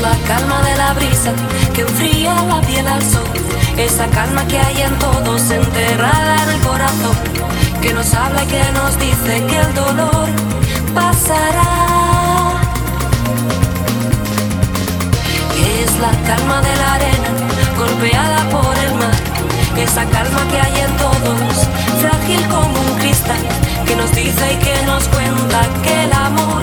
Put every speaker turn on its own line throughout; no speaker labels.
la calma de la brisa que enfría la piel al sol. Esa calma que hay en todos, enterrada en el corazón, que nos habla y que nos dice que el dolor pasará. Es la calma de la arena, golpeada por el mar. Esa calma que hay en todos, frágil como un cristal, que nos dice y que nos cuenta que el amor.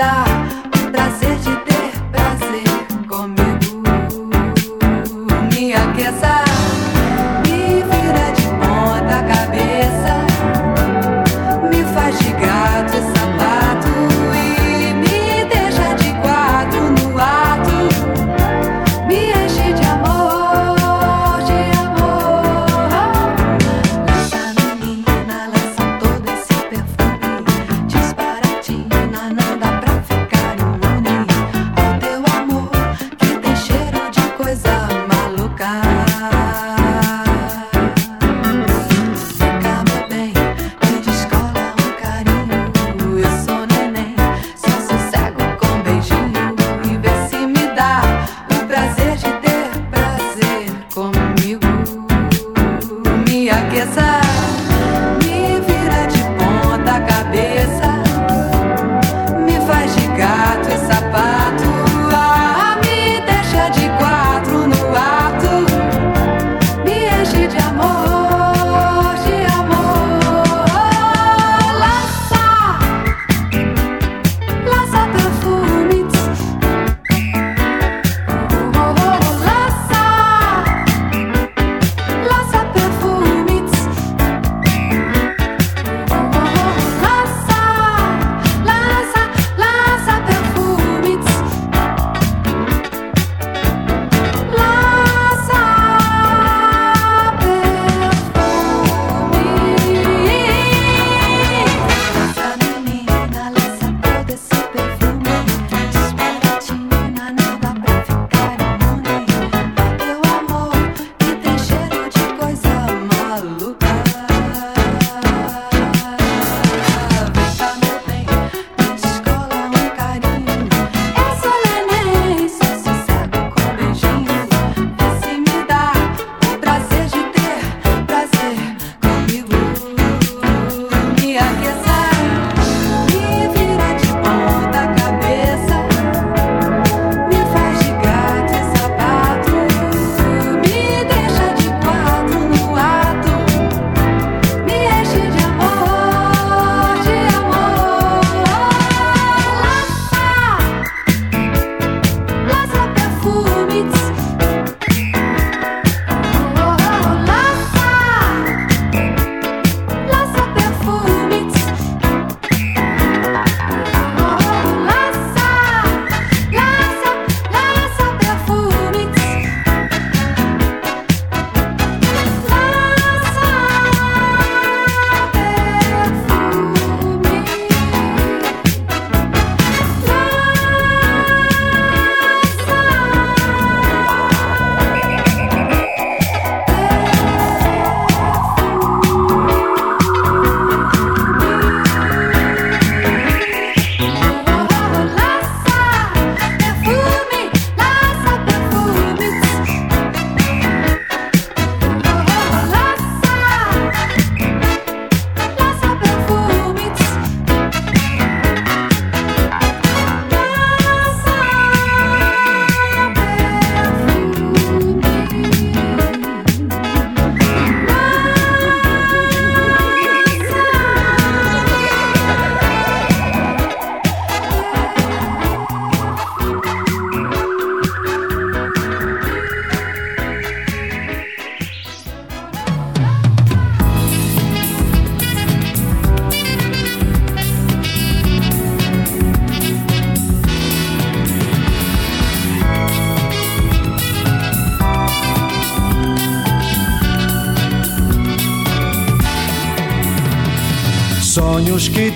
다.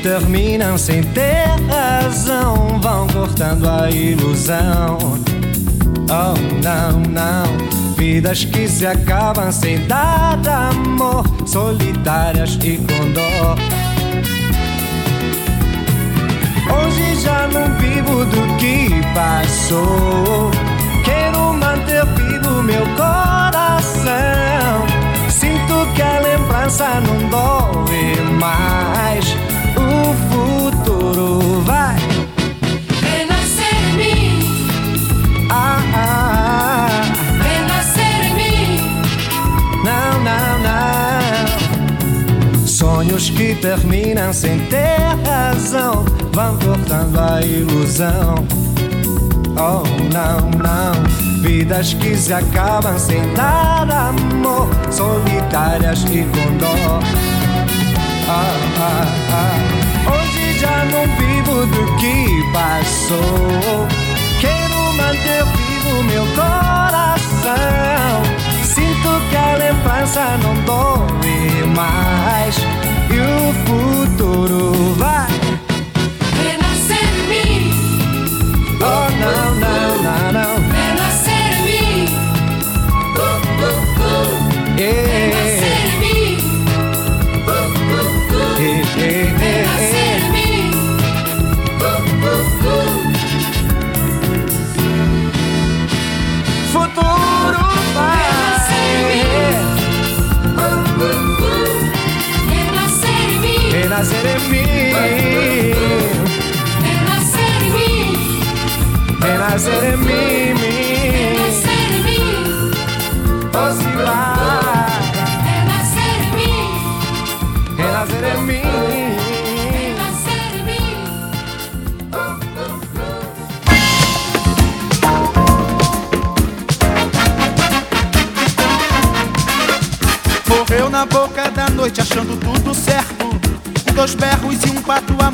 Terminam sem ter razão vão cortando a ilusão. Oh, não, não. Vidas que se acabam sem dar amor, solitárias e com dor. Hoje já não vivo do que passou. Quero manter vivo meu coração. Sinto que a lembrança não dói mais. Futuro vai
renascer em mim.
Ah, ah,
Renascer em mim.
não, não, não. Sonhos que terminam sem ter razão vão cortando a ilusão. Oh, não, não. Vidas que se acabam sem dar amor, solitárias e com dor. Ah, ah, ah. Já não vivo do que passou. Quero manter vivo meu coração. Sinto que a lembrança não dói mais. E o futuro vai.
Renascer em mim.
Oh, não, não, não, não.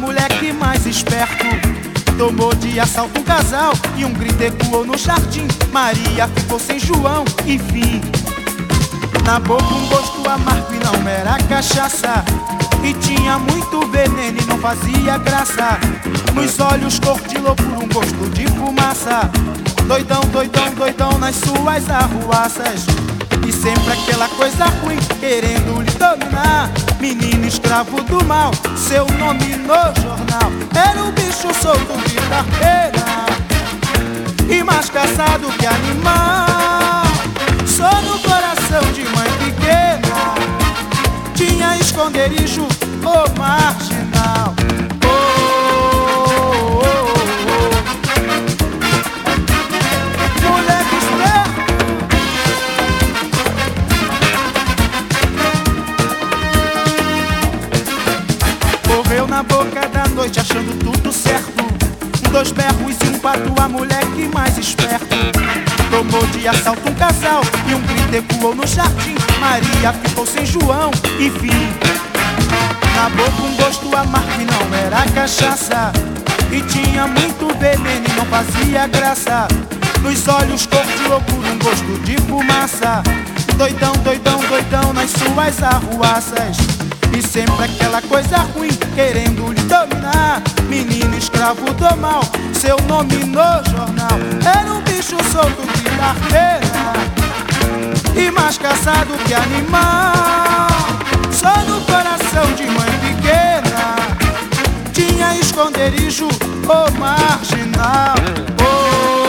Pato, a mulher que mais esperto. Tomou de assalto um casal e um grito ecoou no jardim. Maria ficou sem João, enfim. Na boca um gosto amargo e não era cachaça. E tinha muito veneno e não fazia graça. Nos olhos cor de loucura, um gosto de fumaça. Doidão, doidão, doidão nas suas arruaças. E sempre aquela coisa ruim querendo lhe dominar Menino escravo do mal, seu nome no jornal. Era um bicho solto de carteira E mais caçado que animal. Só no coração de mãe pequena Tinha esconderijo o marginal noite achando tudo certo. Dois berros e um pato, a mulher que mais esperto. Tomou de assalto um casal e um grito ecoou no jardim. Maria ficou sem João, enfim Na boca um gosto amargo e não era cachaça. E tinha muito veneno e não fazia graça. Nos olhos cor de loucura, um gosto de fumaça. Doidão, doidão, doidão nas suas arruaças e sempre aquela coisa ruim querendo lhe dominar. Menino escravo do mal, seu nome no jornal. Era um bicho solto de carteira. E mais caçado que animal. Só no coração de mãe pequena. Tinha esconderijo o marginal. Oh,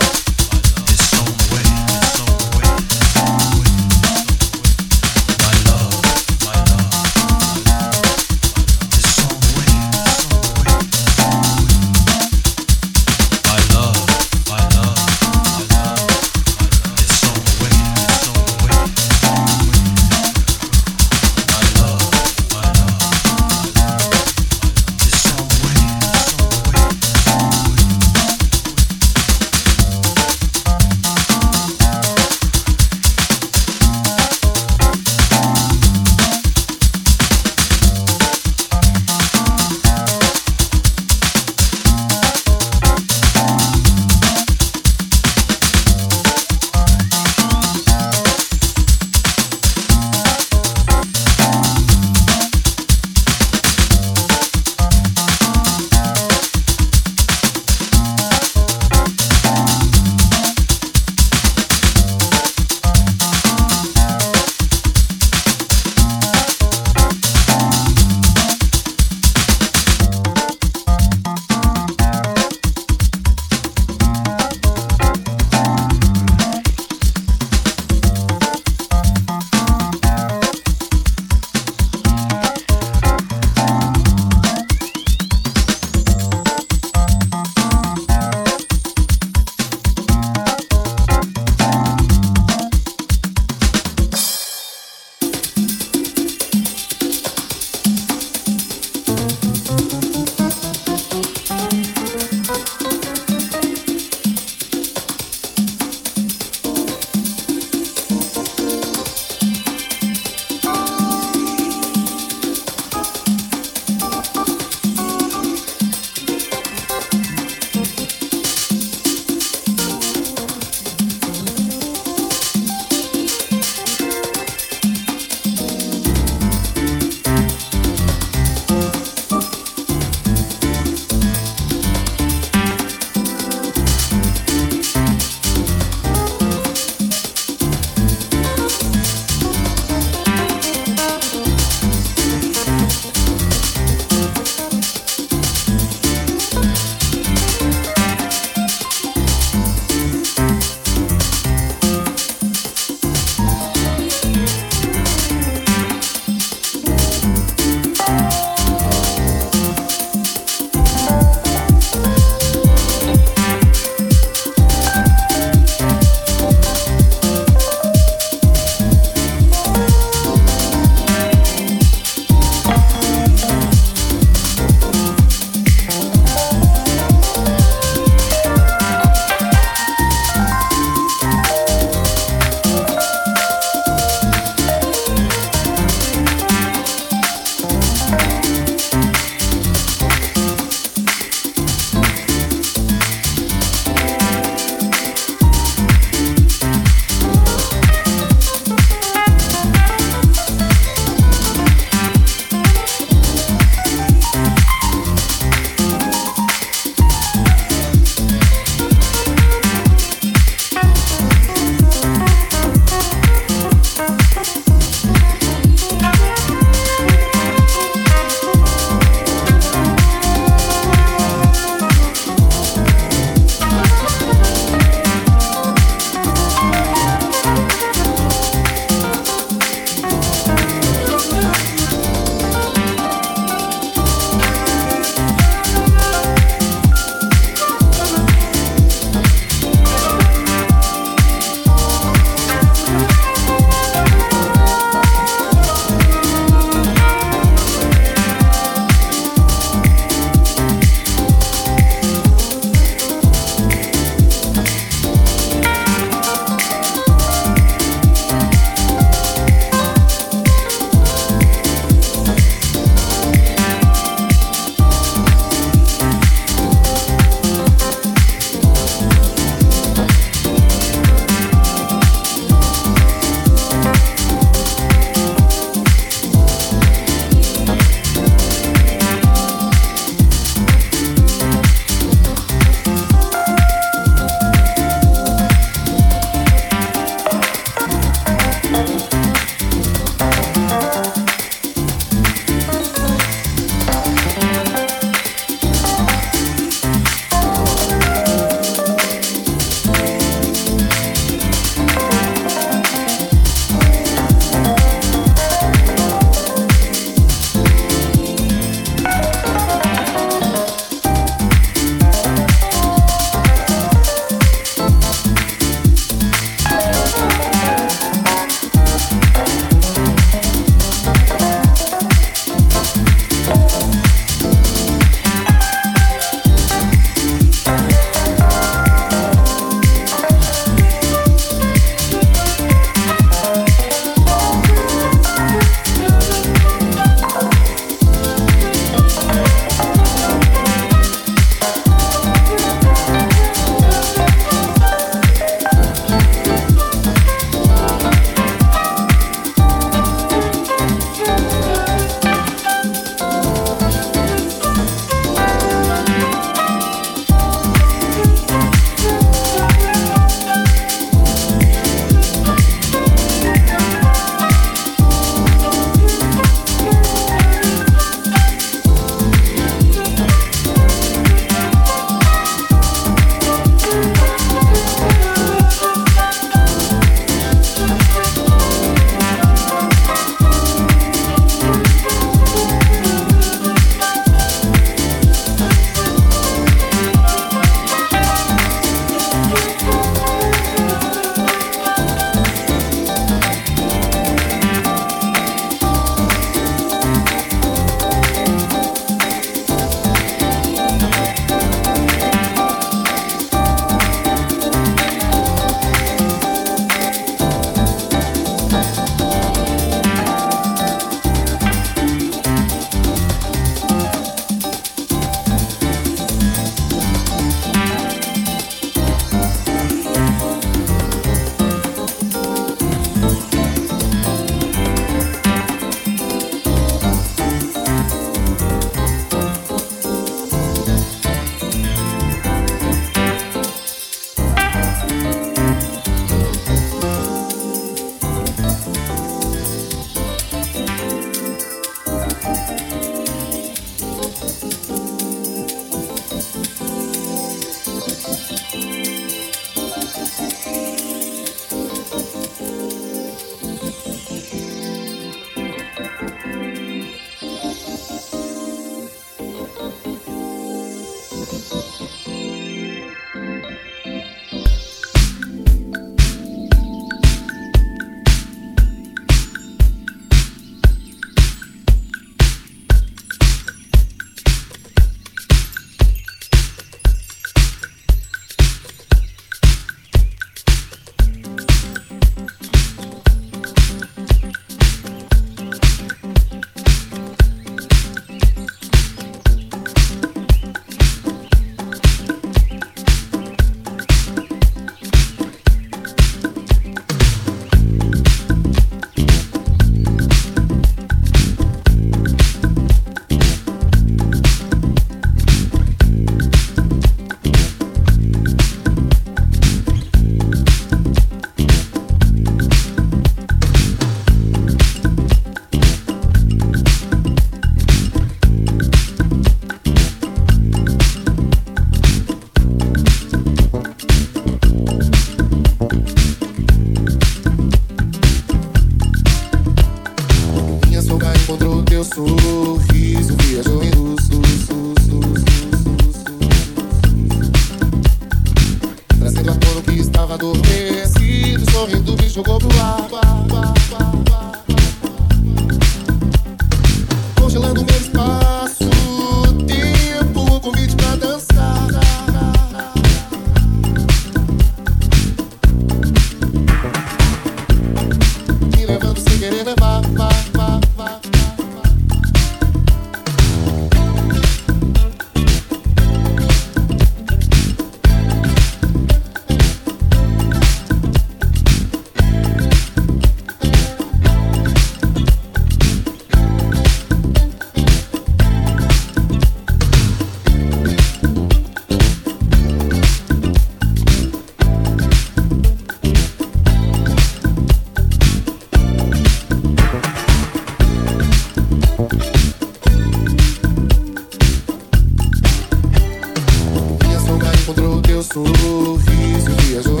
sorriso viajou.